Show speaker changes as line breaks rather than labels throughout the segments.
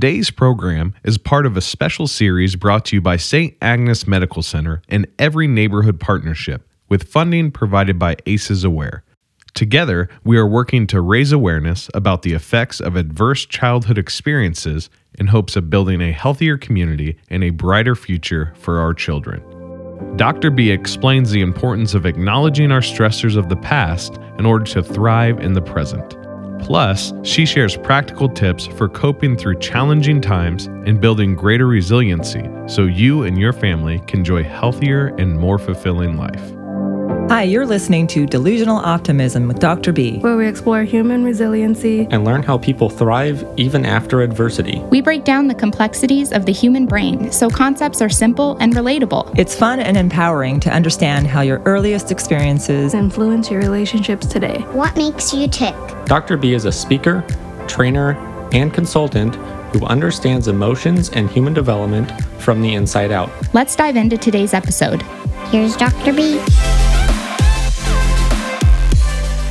Today's program is part of a special series brought to you by St. Agnes Medical Center and Every Neighborhood Partnership, with funding provided by ACEs Aware. Together, we are working to raise awareness about the effects of adverse childhood experiences in hopes of building a healthier community and a brighter future for our children. Dr. B explains the importance of acknowledging our stressors of the past in order to thrive in the present. Plus, she shares practical tips for coping through challenging times and building greater resiliency so you and your family can enjoy healthier and more fulfilling life.
Hi, you're listening to Delusional Optimism with Dr. B.
where we explore human resiliency.
and learn how people thrive even after adversity.
We break down the complexities of the human brain so concepts are simple and relatable.
It's fun and empowering to understand how your earliest experiences
Influence your relationships today.
What makes you tick?
Dr. B is a speaker, trainer, and consultant who understands emotions and human development from the inside out.
Let's dive into today's episode.
Here's Dr. B.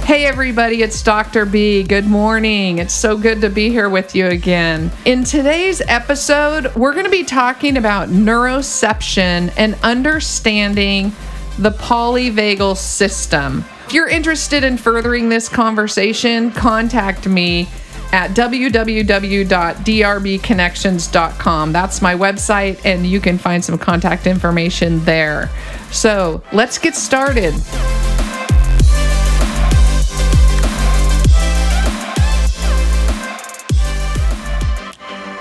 Hey, everybody, it's Dr. B. Good morning. It's so good to be here with you again. In today's episode, we're going to be talking about neuroception and understanding the polyvagal system. If you're interested in furthering this conversation, contact me at www.drbconnections.com. That's my website, and you can find some contact information there. So let's get started.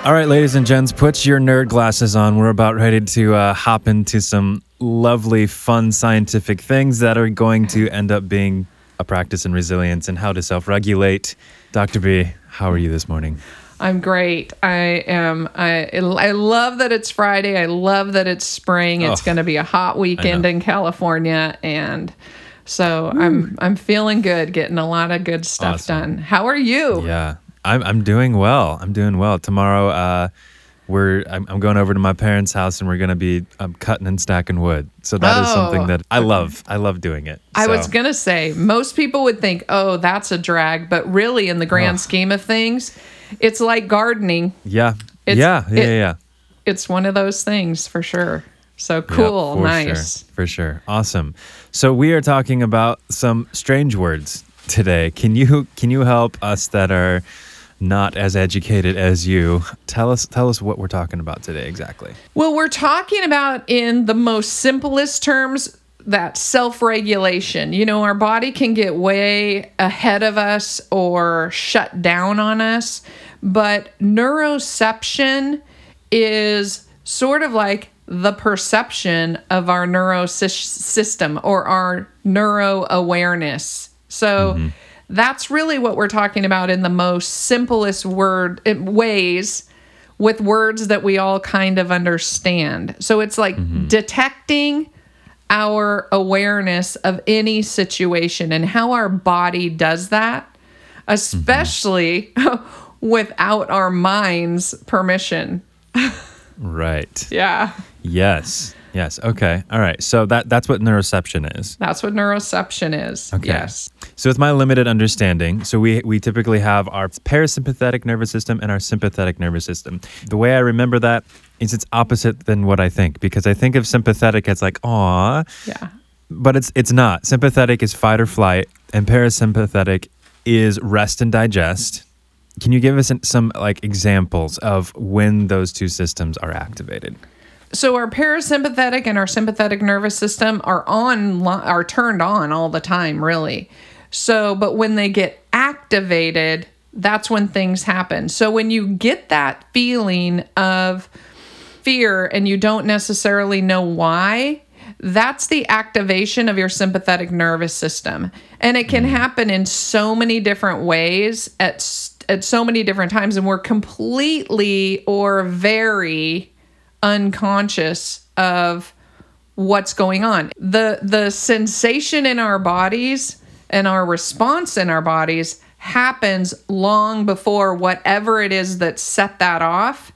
All right, ladies and gents, put your nerd glasses on. We're about ready to uh, hop into some lovely, fun scientific things that are going to end up being a practice in resilience and how to self regulate. Dr. B, how are you this morning?
I'm great. I am. I I love that it's Friday. I love that it's spring. It's
Oh,
going to be a hot weekend in California, and so I'm I'm feeling good, getting a lot of good stuff
Awesome.
done. How are you?
Yeah, I'm, I'm doing well. I'm doing well. Tomorrow, uh, we're I'm, I'm going over to my parents' house and we're going to be um, cutting and stacking wood. So that is
Oh,
something that I love. I love doing it.
I was gonna say most people would think, oh, that's a drag, but really, in the grand
Ugh.
scheme of things, it's like gardening.
Yeah.
It's-
yeah. Yeah.
it-
yeah.
It's one of those things for sure. So
Yep,
cool,
for
nice.
Sure, for sure. Awesome. So we are talking about some strange words today. Can you can you help us that are not as educated as you? Tell us tell us what we're talking about today exactly.
Well, we're talking about in the most simplest terms that self regulation. You know, our body can get way ahead of us or shut down on us, but neuroception is sort of like the perception of our neurosys- system or our neuro awareness. So mm-hmm. That's really what we're talking about in the most simplest word eh, ways with words that we all kind of understand. So it's like detecting our awareness of any situation and how our body does that, especially without our mind's permission.
Right.
Yeah.
Yes. Yes. Okay. All right. So that that's what neuroception is.
That's what neuroception is.
Okay.
Yes.
So with my limited understanding, so we we typically have our parasympathetic nervous system and our sympathetic nervous system. The way I remember that is it's opposite than what I think because I think of sympathetic as like aw,
Yeah.
but it's it's not. Sympathetic is fight or flight, and parasympathetic is rest and digest. Can you give us some like examples of when those two systems are activated?
So our parasympathetic and our sympathetic nervous system are on are turned on all the time, really. So, but when they get activated, that's when things happen. So when you get that feeling of fear and you don't necessarily know why, that's the activation of your sympathetic nervous system. And it can hmm. happen in so many different ways at at so many different times and we're completely or very unconscious of what's going on. The the sensation in our bodies and our response in our bodies happens long before whatever it is that set that off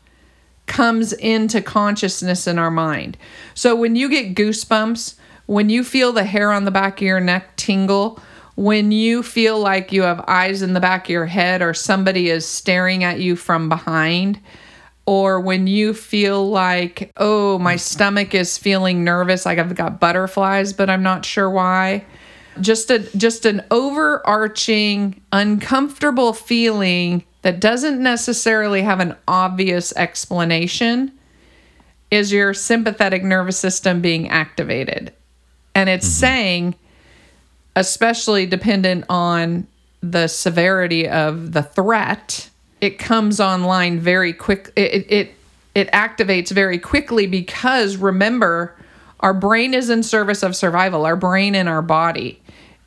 comes into consciousness in our mind. So when you get goosebumps, when you feel the hair on the back of your neck tingle, when you feel like you have eyes in the back of your head or somebody is staring at you from behind, or when you feel like, oh, my stomach is feeling nervous, like I've got butterflies, but I'm not sure why. Just a just an overarching uncomfortable feeling that doesn't necessarily have an obvious explanation is your sympathetic nervous system being activated. And it's mm-hmm. saying, especially dependent on the severity of the threat, it comes online very quick. It, it, it activates very quickly because remember, our brain is in service of survival, our brain and our body.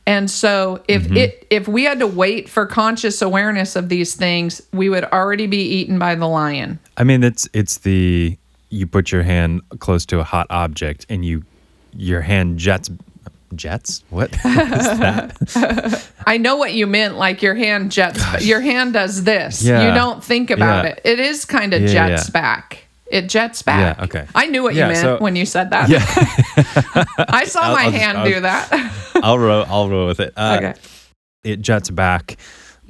And so if mm-hmm. it if we had to wait for conscious awareness of these things, we would already be eaten by the lion.
I mean, it's it's the you put your hand close to a hot object and you your hand jets jets. What is that?
I know what you meant. Like your hand jets, your hand does this.
Yeah.
You don't think about
Yeah.
it. It is kind of
Yeah,
jets back. It jets back.
Yeah, okay.
I knew what you meant
so-
when you said that.
yeah,
I saw
I'll-
my
I'll just-
hand
I'll-
do that.
I'll roll. I'll roll with it. Uh,
okay.
It jets back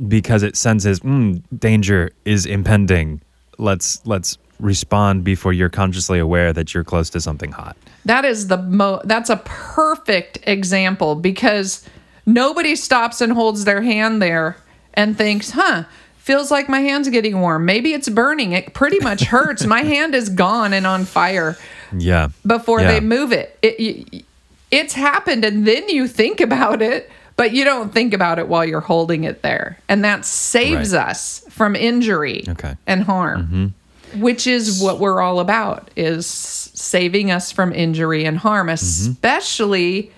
because it senses mm, danger is impending. Let's let's respond before you're consciously aware that you're close to something hot.
That is the mo. That's a perfect example because nobody stops and holds their hand there and thinks, "Huh." Feels like my hand's getting warm. Maybe it's burning. It pretty much hurts. my hand is gone and on fire.
Yeah.
before
Yeah.
they move it. it it's happened, and then you think about it, but you don't think about it while you're holding it there, and that saves
Right.
us from injury
Okay. Mm-hmm.
and harm. Which is what we're all about is saving us from injury and harm,
Mm-hmm.
especially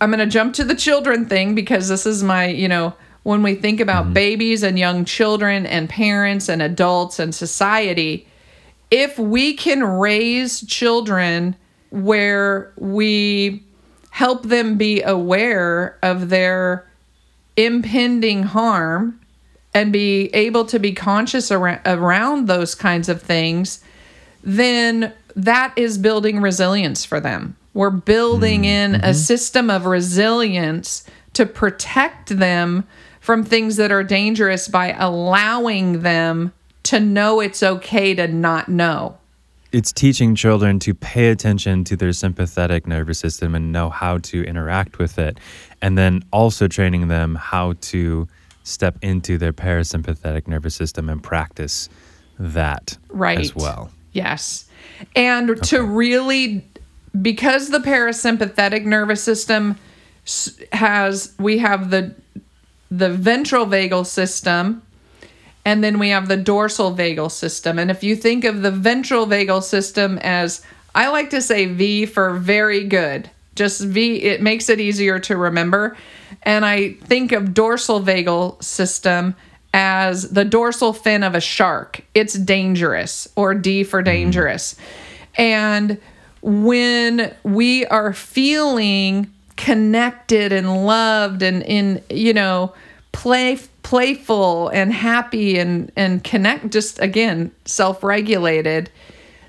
I'm going to jump to the children thing because this is my, you know, when we think about
Mm-hmm.
babies and young children and parents and adults and society, if we can raise children where we help them be aware of their impending harm and be able to be conscious around, around those kinds of things, then that is building resilience for them. We're building mm-hmm. in a mm-hmm. system of resilience to protect them from things that are dangerous by allowing them to know it's okay to not know.
it's teaching children to pay attention to their sympathetic nervous system and know how to interact with it and then also training them how to step into their parasympathetic nervous system and practice that
right.
as well.
Yes. And to really because the parasympathetic nervous system has we have the the ventral vagal system and then we have the dorsal vagal system. And if you think of the ventral vagal system as i like to say v for very good just v it makes it easier to remember and i think of dorsal vagal system as the dorsal fin of a shark. It's dangerous or d for dangerous. And when we are feeling connected and loved and in you know play playful and happy and and connect just again self-regulated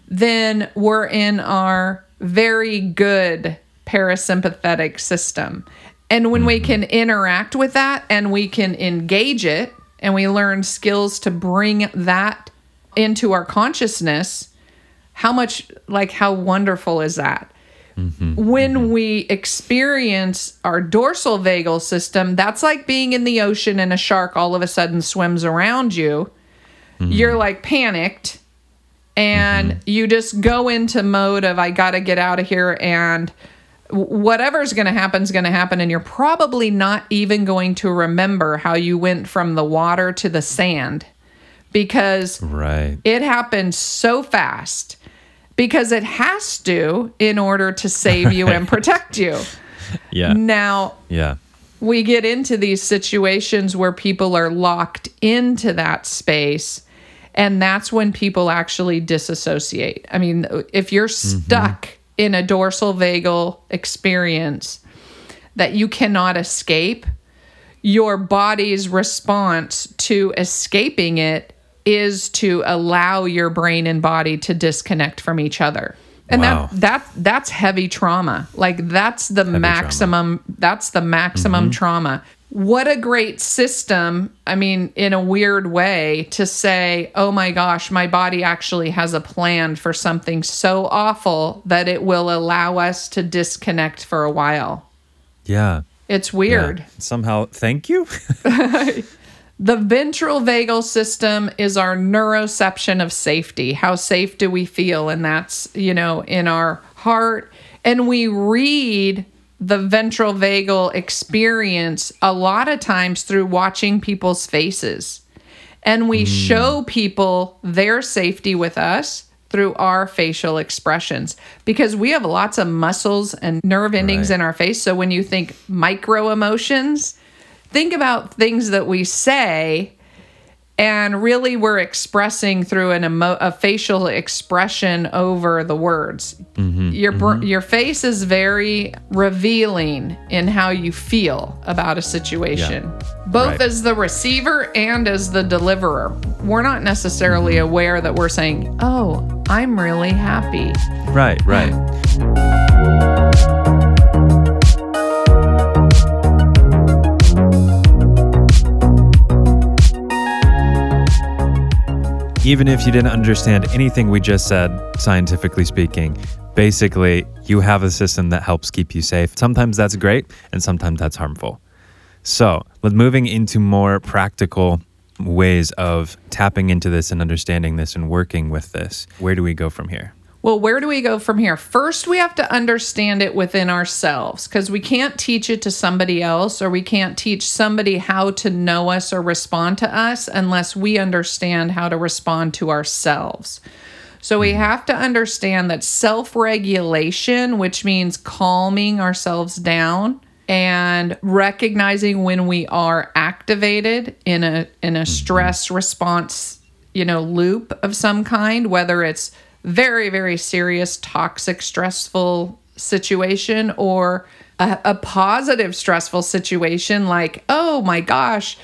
then we're in our very good parasympathetic system and when we can mm-hmm. interact with that and we can engage it and we learn skills to bring that into our consciousness how much like how wonderful is that? Mm-hmm. When mm-hmm. we experience our dorsal vagal system that's like being in the ocean and a shark all of a sudden swims around you. You're like panicked and you just go into mode of i gotta get out of here and whatever's gonna happen is gonna happen and you're probably not even going to remember how you went from the water to the sand because
right
it happened so fast because it has to in order to save you and protect you.
yeah
Now,
yeah
we get into these situations where people are locked into that space and that's when people actually disassociate. I mean, if you're mm-hmm. stuck in a dorsal vagal experience that you cannot escape, your body's response to escaping it is to allow your brain and body to disconnect from each other. And
Wow.
that that that's heavy trauma. Like that's the maximum that's the maximum mm-hmm. trauma. What a great system. I mean, in a weird way, to say, oh my gosh, my body actually has a plan for something so awful that it will allow us to disconnect for a while.
Yeah.
It's weird.
Yeah. Somehow, thank you.
The ventral vagal system is our neuroception of safety. How safe do we feel? And that's, you know, in our heart. And we read the ventral vagal experience a lot of times through watching people's faces. And we hmm. show people their safety with us through our facial expressions because we have lots of muscles and nerve endings
Right.
in our face. So when you think micro emotions, think about things that we say and really we're expressing through an emo- a facial expression over the words. Mm-hmm. your br- mm-hmm. your face is very revealing in how you feel about a situation, both
Right.
as the receiver and as the deliverer. We're not necessarily mm-hmm. aware that we're saying, "Oh, I'm really happy."
right, right. Even if you didn't understand anything we just said, scientifically speaking, basically, you have a system that helps keep you safe. Sometimes that's great, and sometimes that's harmful. So, with moving into more practical ways of tapping into this and understanding this and working with this, where do we go from here?
Well, where do we go from here? First, we have to understand it within ourselves because we can't teach it to somebody else or we can't teach somebody how to know us or respond to us unless we understand how to respond to ourselves. So we mm-hmm. have to understand that self regulation, which means calming ourselves down and recognizing when we are activated in a in a mm-hmm. stress response, you know, loop of some kind, whether it's very very serious toxic stressful situation or a, a positive stressful situation like, "Oh my gosh,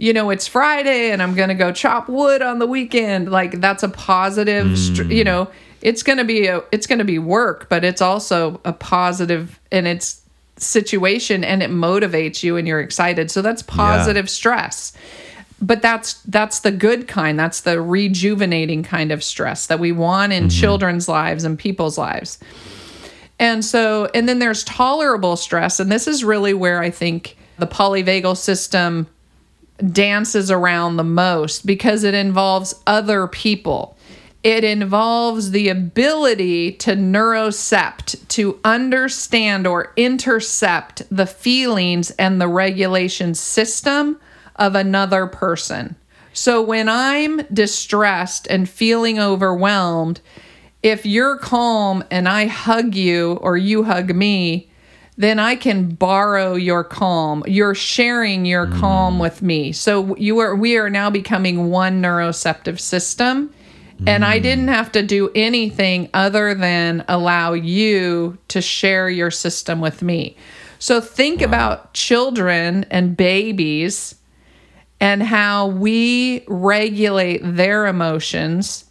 you know, it's Friday and I'm going to go chop wood on the weekend. Like that's a positive, hmm. str- you know, it's going to be a it's going to be work, but it's also a positive and it's situation and it motivates you and you're excited. So that's positive stress. But that's that's the good kind. That's the rejuvenating kind of stress that we want in mm-hmm. children's lives and people's lives. And so, and then there's tolerable stress. And this is really where I think the polyvagal system dances around the most because it involves other people. It involves the ability to neurocept, to understand or intercept the feelings and the regulation system of another person. So when I'm distressed and feeling overwhelmed, if you're calm and I hug you or you hug me, then I can borrow your calm. You're sharing your hmm. calm with me. So you are we are now becoming one neuroceptive system. And I hmm. didn't have to do anything other than allow you to share your system with me. So think about children and babies and how we regulate their emotions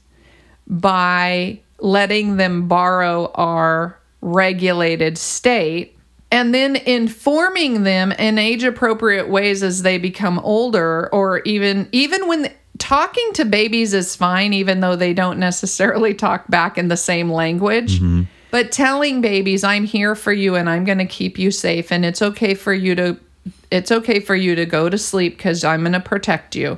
by letting them borrow our regulated state and then informing them in age appropriate ways as they become older or even even when talking to babies is fine even though they don't necessarily talk back in the same language. Mm-hmm. But telling babies i'm here for you and i'm going to keep you safe and it's okay for you to it's okay for you to go to sleep because i'm going to protect you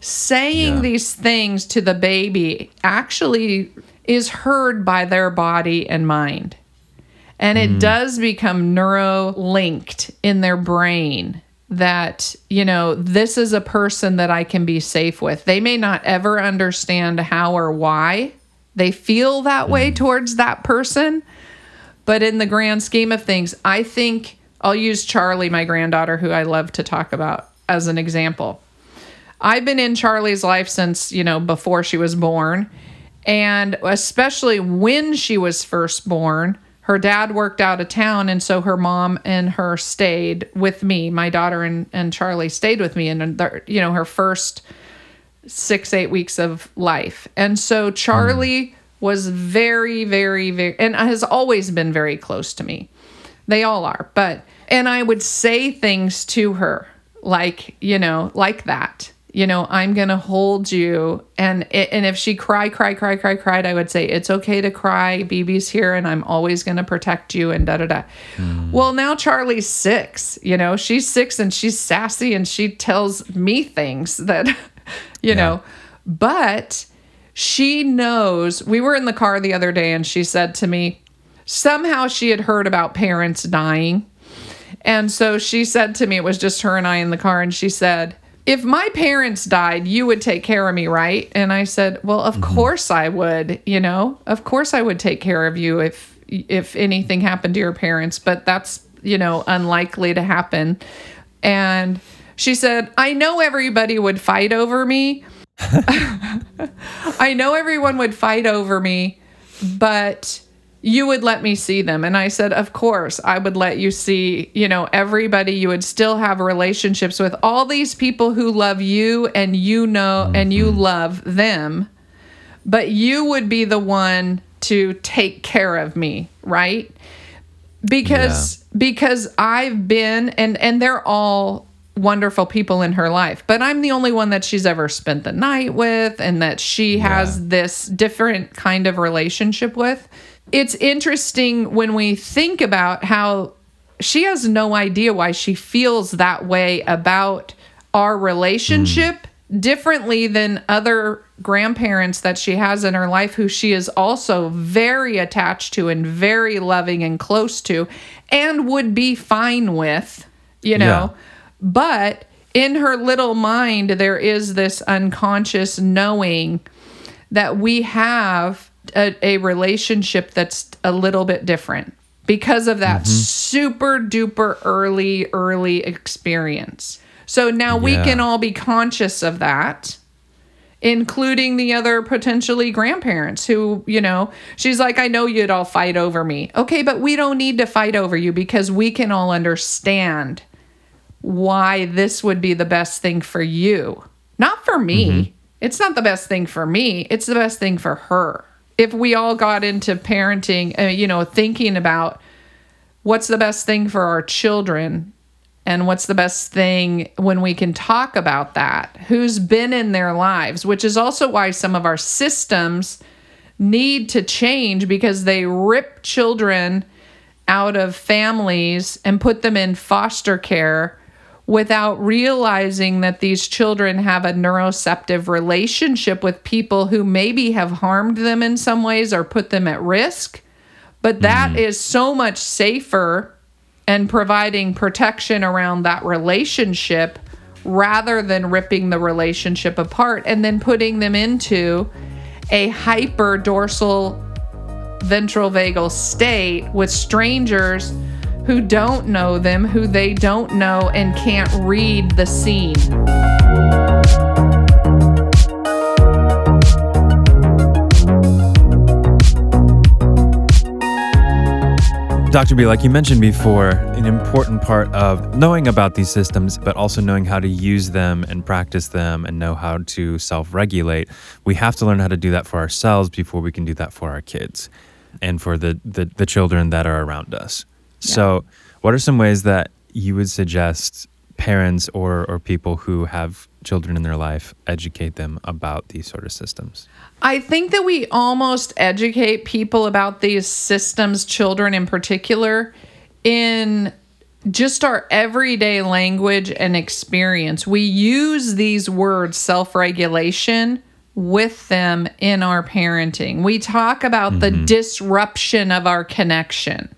saying
Yeah.
these things to the baby actually is heard by their body and mind and it mm. does become neuro linked in their brain that, you know, this is a person that I can be safe with. They may not ever understand how or why they feel that way mm. towards that person. But in the grand scheme of things, I think I'll use Charlie, my granddaughter, who I love to talk about, as an example. I've been in Charlie's life since, you know, before she was born. And especially when she was first born, her dad worked out of town. And so her mom and her stayed with me. My daughter and, and Charlie stayed with me in, the, you know, her first six, eight weeks of life. And so Charlie mm. was very, very, very, and has always been very close to me. They all are. But, and I would say things to her like, you know, like that. You know, I'm going to hold you and and if she cry cry cry cry cried, I would say it's okay to cry. BB's here and I'm always going to protect you and da da da. Hmm. Well, now Charlie's 6, you know, she's 6 and she's sassy and she tells me things that you know, but she knows. We were in the car the other day and she said to me, somehow she had heard about parents dying. And so she said to me, it was just her and I in the car, and she said, If my parents died, you would take care of me, right? And I said, Well, of mm-hmm. course I would, you know, of course I would take care of you if if anything happened to your parents, but that's, you know, unlikely to happen. And she said, I know everybody would fight over me. I know everyone would fight over me, but you would let me see them. And I said, Of course, I would let you see, you know, everybody. You would still have relationships with all these people who love you and you know, and you mm-hmm. love them. But you would be the one to take care of me, right? Because because I've been and and they're all wonderful people in her life, but I'm the only one that she's ever spent the night with and that she has this different kind of relationship with. It's interesting when we think about how she has no idea why she feels that way about our relationship differently than other grandparents that she has in her life who she is also very attached to and very loving and close to and would be fine with, you know. But in her little mind, there is this unconscious knowing that we have a, a relationship that's a little bit different because of that mm-hmm. super duper early, early experience. So now we can all be conscious of that, including the other potentially grandparents who, you know, she's like, I know you'd all fight over me. Okay, but we don't need to fight over you because we can all understand why this would be the best thing for you. Not for me. Mm-hmm. It's not the best thing for me. It's the best thing for her. If we all got into parenting, uh, you know, thinking about what's the best thing for our children and what's the best thing when we can talk about that, who's been in their lives, which is also why some of our systems need to change because they rip children out of families and put them in foster care without realizing that these children have a neuroceptive relationship with people who maybe have harmed them in some ways or put them at risk. But that mm-hmm. is so much safer and providing protection around that relationship rather than ripping the relationship apart and then putting them into a hyper dorsal ventral vagal state with strangers who don't know them, who they don't know, and can't read the scene.
Dr. B, like you mentioned before, an important part of knowing about these systems, but also knowing how to use them and practice them and know how to self regulate, we have to learn how to do that for ourselves before we can do that for our kids and for the, the, the children that are around us. So, what are some ways that you would suggest parents or, or people who have children in their life educate them about these sort of systems?
I think that we almost educate people about these systems, children in particular, in just our everyday language and experience. We use these words, self regulation, with them in our parenting. We talk about the mm-hmm. disruption of our connection.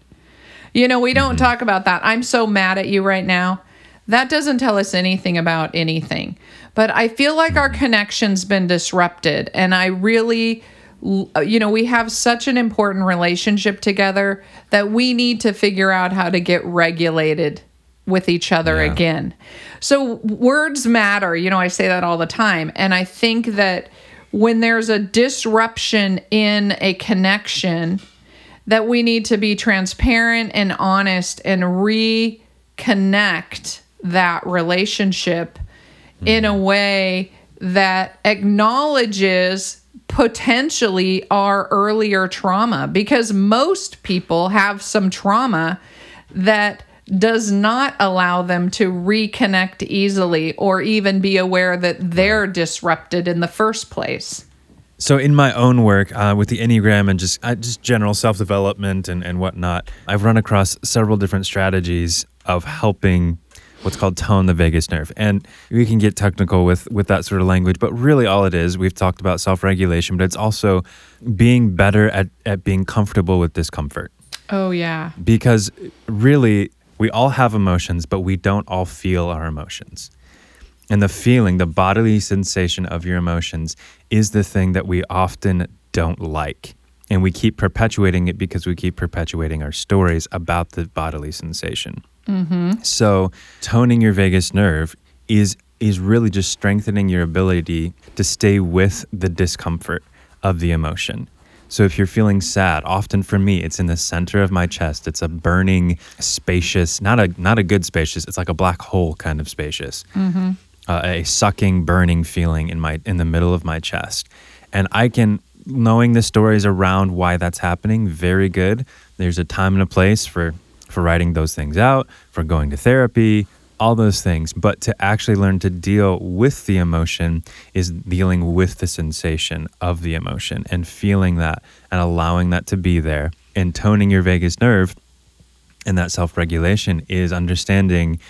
You know, we don't mm-hmm. talk about that. I'm so mad at you right now. That doesn't tell us anything about anything. But I feel like our mm-hmm. connection's been disrupted. And I really, uh, you know, we have such an important relationship together that we need to figure out how to get regulated with each other again. So words matter. You know, I say that all the time. And I think that when there's a disruption in a connection, that we need to be transparent and honest and reconnect that relationship in a way that acknowledges potentially our earlier trauma because most people have some trauma that does not allow them to reconnect easily or even be aware that they're disrupted in the first place.
So in my own work uh, with the Enneagram and just uh, just general self development and, and whatnot, I've run across several different strategies of helping what's called tone the vagus nerve. And we can get technical with with that sort of language, but really all it is, we've talked about self regulation, but it's also being better at, at being comfortable with discomfort.
Oh, yeah.
Because really, we all have emotions, but we don't all feel our emotions. And the feeling, the bodily sensation of your emotions is the thing that we often don't like. And we keep perpetuating it because we keep perpetuating our stories about the bodily sensation. Mm-hmm. So, toning your vagus nerve is is really just strengthening your ability to stay with the discomfort of the emotion. So if you're feeling sad, often for me it's in the center of my chest. It's a burning, spacious, not a not a good spacious. It's like a black hole kind of spacious. Mm-hmm. Uh, a sucking, burning feeling in my in the middle of my chest, and I can knowing the stories around why that's happening. Very good. There's a time and a place for for writing those things out, for going to therapy, all those things. But to actually learn to deal with the emotion is dealing with the sensation of the emotion and feeling that and allowing that to be there and toning your vagus nerve and that self regulation is understanding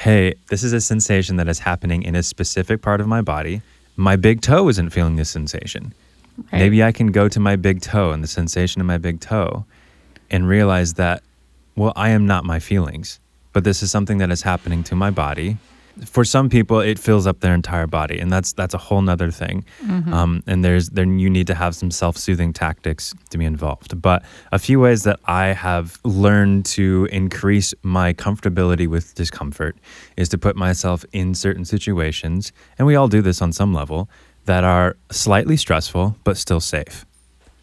hey, this is a sensation that is happening in a specific part of my body. My big toe isn't feeling this sensation.
Right.
Maybe I can go to my big toe and the sensation of my big toe and realize that, well, I am not my feelings, but this is something that is happening to my body. For some people, it fills up their entire body, and that's that's a whole nother thing. Um, and there's then you need to have some self-soothing tactics to be involved. But a few ways that I have learned to increase my comfortability with discomfort is to put myself in certain situations, and we all do this on some level, that are slightly stressful but still safe.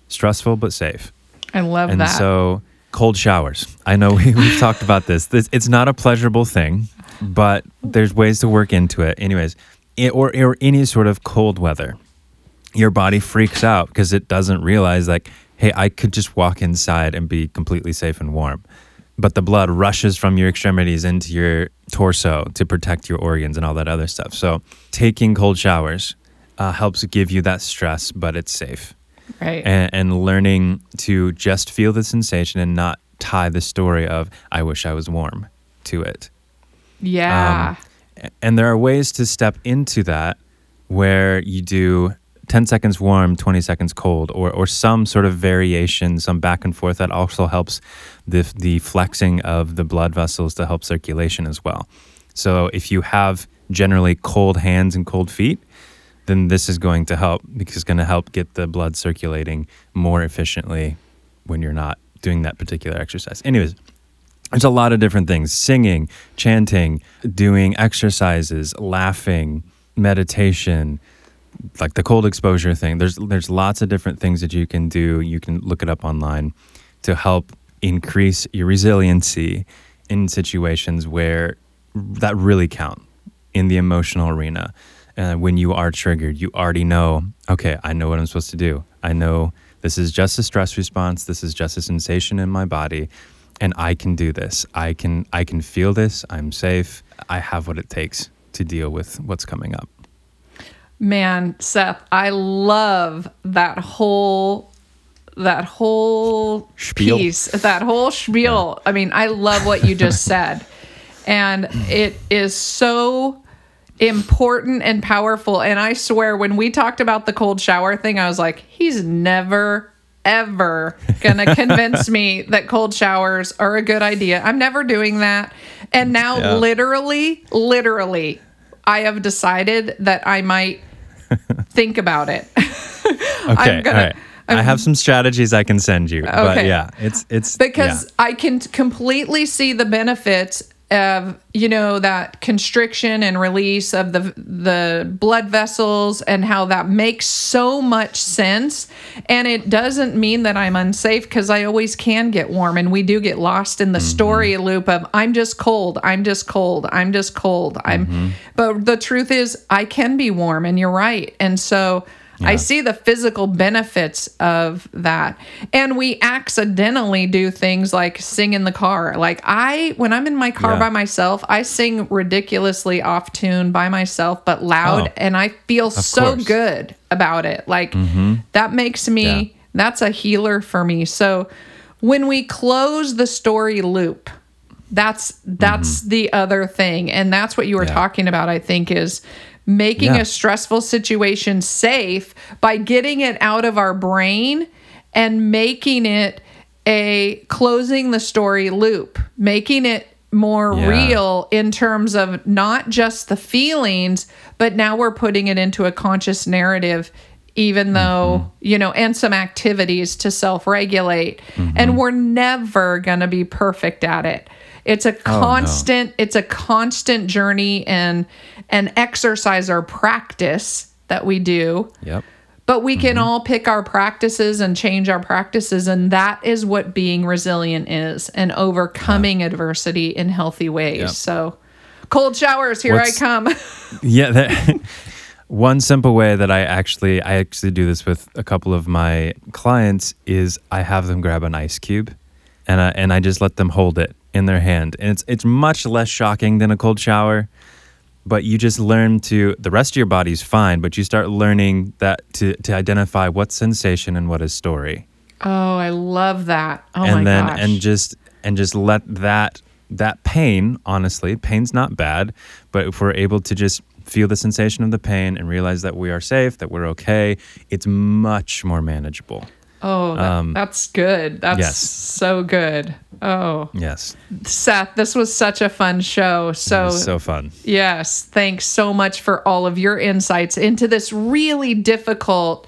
Stressful but safe.
I love
And
that.
so, cold showers. I know we, we've talked about this. this. It's not a pleasurable thing, but there's ways to work into it. Anyways, it, or, or any sort of cold weather, your body freaks out because it doesn't realize, like, hey, I could just walk inside and be completely safe and warm. But the blood rushes from your extremities into your torso to protect your organs and all that other stuff. So, taking cold showers uh, helps give you that stress, but it's safe
right.
and, and learning to just feel the sensation and not tie the story of I wish I was warm to it.
Um, yeah.
A- And there are ways to step into that where you do 10 seconds warm, 20 seconds cold, or, or some sort of variation, some back and forth that also helps the, the flexing of the blood vessels to help circulation as well. So if you have generally cold hands and cold feet, then this is going to help because it's going to help get the blood circulating more efficiently when you're not doing that particular exercise. Anyways, there's a lot of different things singing, chanting, doing exercises, laughing, meditation, like the cold exposure thing. There's there's lots of different things that you can do. You can look it up online to help increase your resiliency in situations where that really count in the emotional arena. Uh, when you are triggered, you already know, okay, I know what I'm supposed to do. I know this is just a stress response. This is just a sensation in my body and I can do this. I can I can feel this. I'm safe. I have what it takes to deal with what's coming up.
Man, Seth, I love that whole that whole
Spiel.
piece, that whole spiel. I mean, I love what you just said. And it is so important and powerful. And I swear when we talked about the cold shower thing, I was like, he's never ever gonna convince me that cold showers are a good idea. I'm never doing that. And now
Yeah.
literally, literally, I have decided that I might think about it.
Okay,
gonna-
all right. I have some strategies I can send you, but
Okay.
yeah, it's it's
because
yeah.
I can completely see the benefits of you know that constriction and release of the the blood vessels and how that makes so much sense. And it doesn't mean that I'm unsafe because I always can get warm and we do get lost in the mm-hmm. story loop of I'm just cold I'm just cold I'm just cold I'm mm-hmm. but the truth is I can be warm and you're right. And so I see the physical benefits of that. And we accidentally do things like sing in the car. Like I when I'm in my car
Yeah.
by myself, I sing ridiculously off tune by myself but loud
Oh.
and I feel so
course.
good about it. Like that makes me
Yeah.
that's a healer for me. So when we close the story loop, that's that's the other thing and that's what you were
Mm-hmm. Yeah.
talking about i think is making
Yeah.
a stressful situation safe by getting it out of our brain and making it a closing the story loop making it more
Yeah.
real in terms of not just the feelings but now we're putting it into a conscious narrative even though
Mm-hmm.
you know and some activities to self-regulate and we're never going to be perfect at it it's a
Oh, no.
constant it's a constant journey and an exercise or practice that we do
Yep.
but we can mm-hmm. all pick our practices and change our practices and that is what being resilient is and overcoming adversity in healthy ways
Yep.
so cold showers here
What's-
i come
Yeah, that, one simple way that I actually I actually do this with a couple of my clients is I have them grab an ice cube, and I, and I just let them hold it in their hand, and it's it's much less shocking than a cold shower, but you just learn to the rest of your body's fine, but you start learning that to to identify what's sensation and what is story,
oh i love that. Oh my
and then
gosh.
and just and just let that that pain honestly pain's not bad but if we're able to just feel the sensation of the pain and realize that we are safe that we're okay it's much more manageable.
Oh that- that's good. That's
um, yes.
so good oh
yes
seth this was such a fun show so
so fun
Yes, thanks so much for all of your insights into this really difficult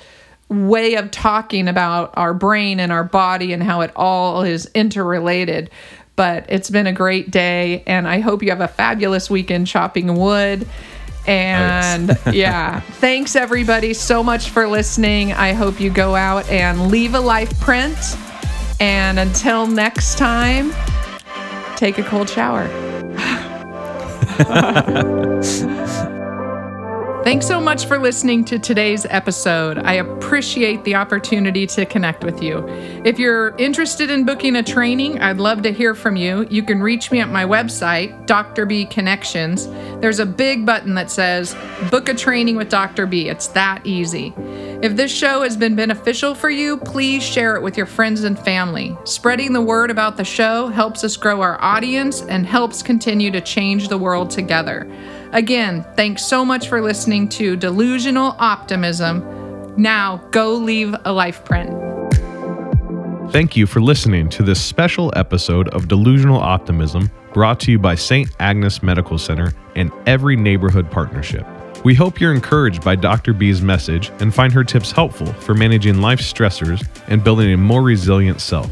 way of talking about our brain and our body and how it all is interrelated. But it's been a great day, and I hope you have a fabulous weekend chopping wood. And yeah, thanks everybody so much for listening. I hope you go out and leave a life print. And until next time, take a cold shower. Thanks so much for listening to today's episode. I appreciate the opportunity to connect with you. If you're interested in booking a training, I'd love to hear from you. You can reach me at my website, Dr. B Connections. There's a big button that says Book a Training with Dr. B. It's that easy. If this show has been beneficial for you, please share it with your friends and family. Spreading the word about the show helps us grow our audience and helps continue to change the world together. Again, thanks so much for listening to Delusional Optimism. Now, go leave a life print.
Thank you for listening to this special episode of Delusional Optimism brought to you by St. Agnes Medical Center and Every Neighborhood Partnership. We hope you're encouraged by Dr. B's message and find her tips helpful for managing life stressors and building a more resilient self.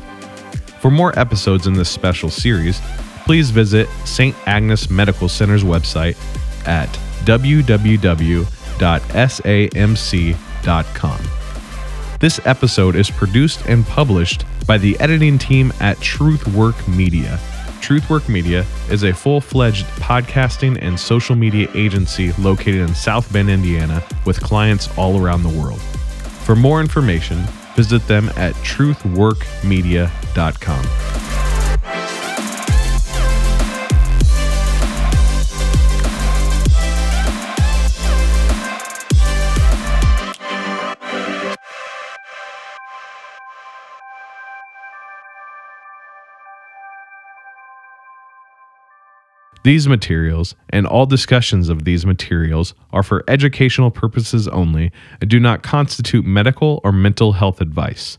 For more episodes in this special series, please visit St. Agnes Medical Center's website at www.samc.com. This episode is produced and published by the editing team at Truthwork Media. Truthwork Media is a full fledged podcasting and social media agency located in South Bend, Indiana, with clients all around the world. For more information, visit them at truthworkmedia.com. These materials and all discussions of these materials are for educational purposes only and do not constitute medical or mental health advice.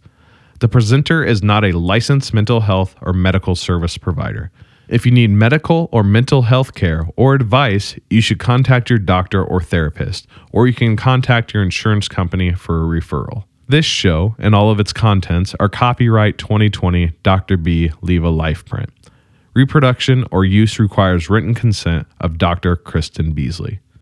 The presenter is not a licensed mental health or medical service provider. If you need medical or mental health care or advice, you should contact your doctor or therapist, or you can contact your insurance company for a referral. This show and all of its contents are copyright 2020 Dr. B Leave a Life print. Reproduction or use requires written consent of Dr. Kristen Beasley.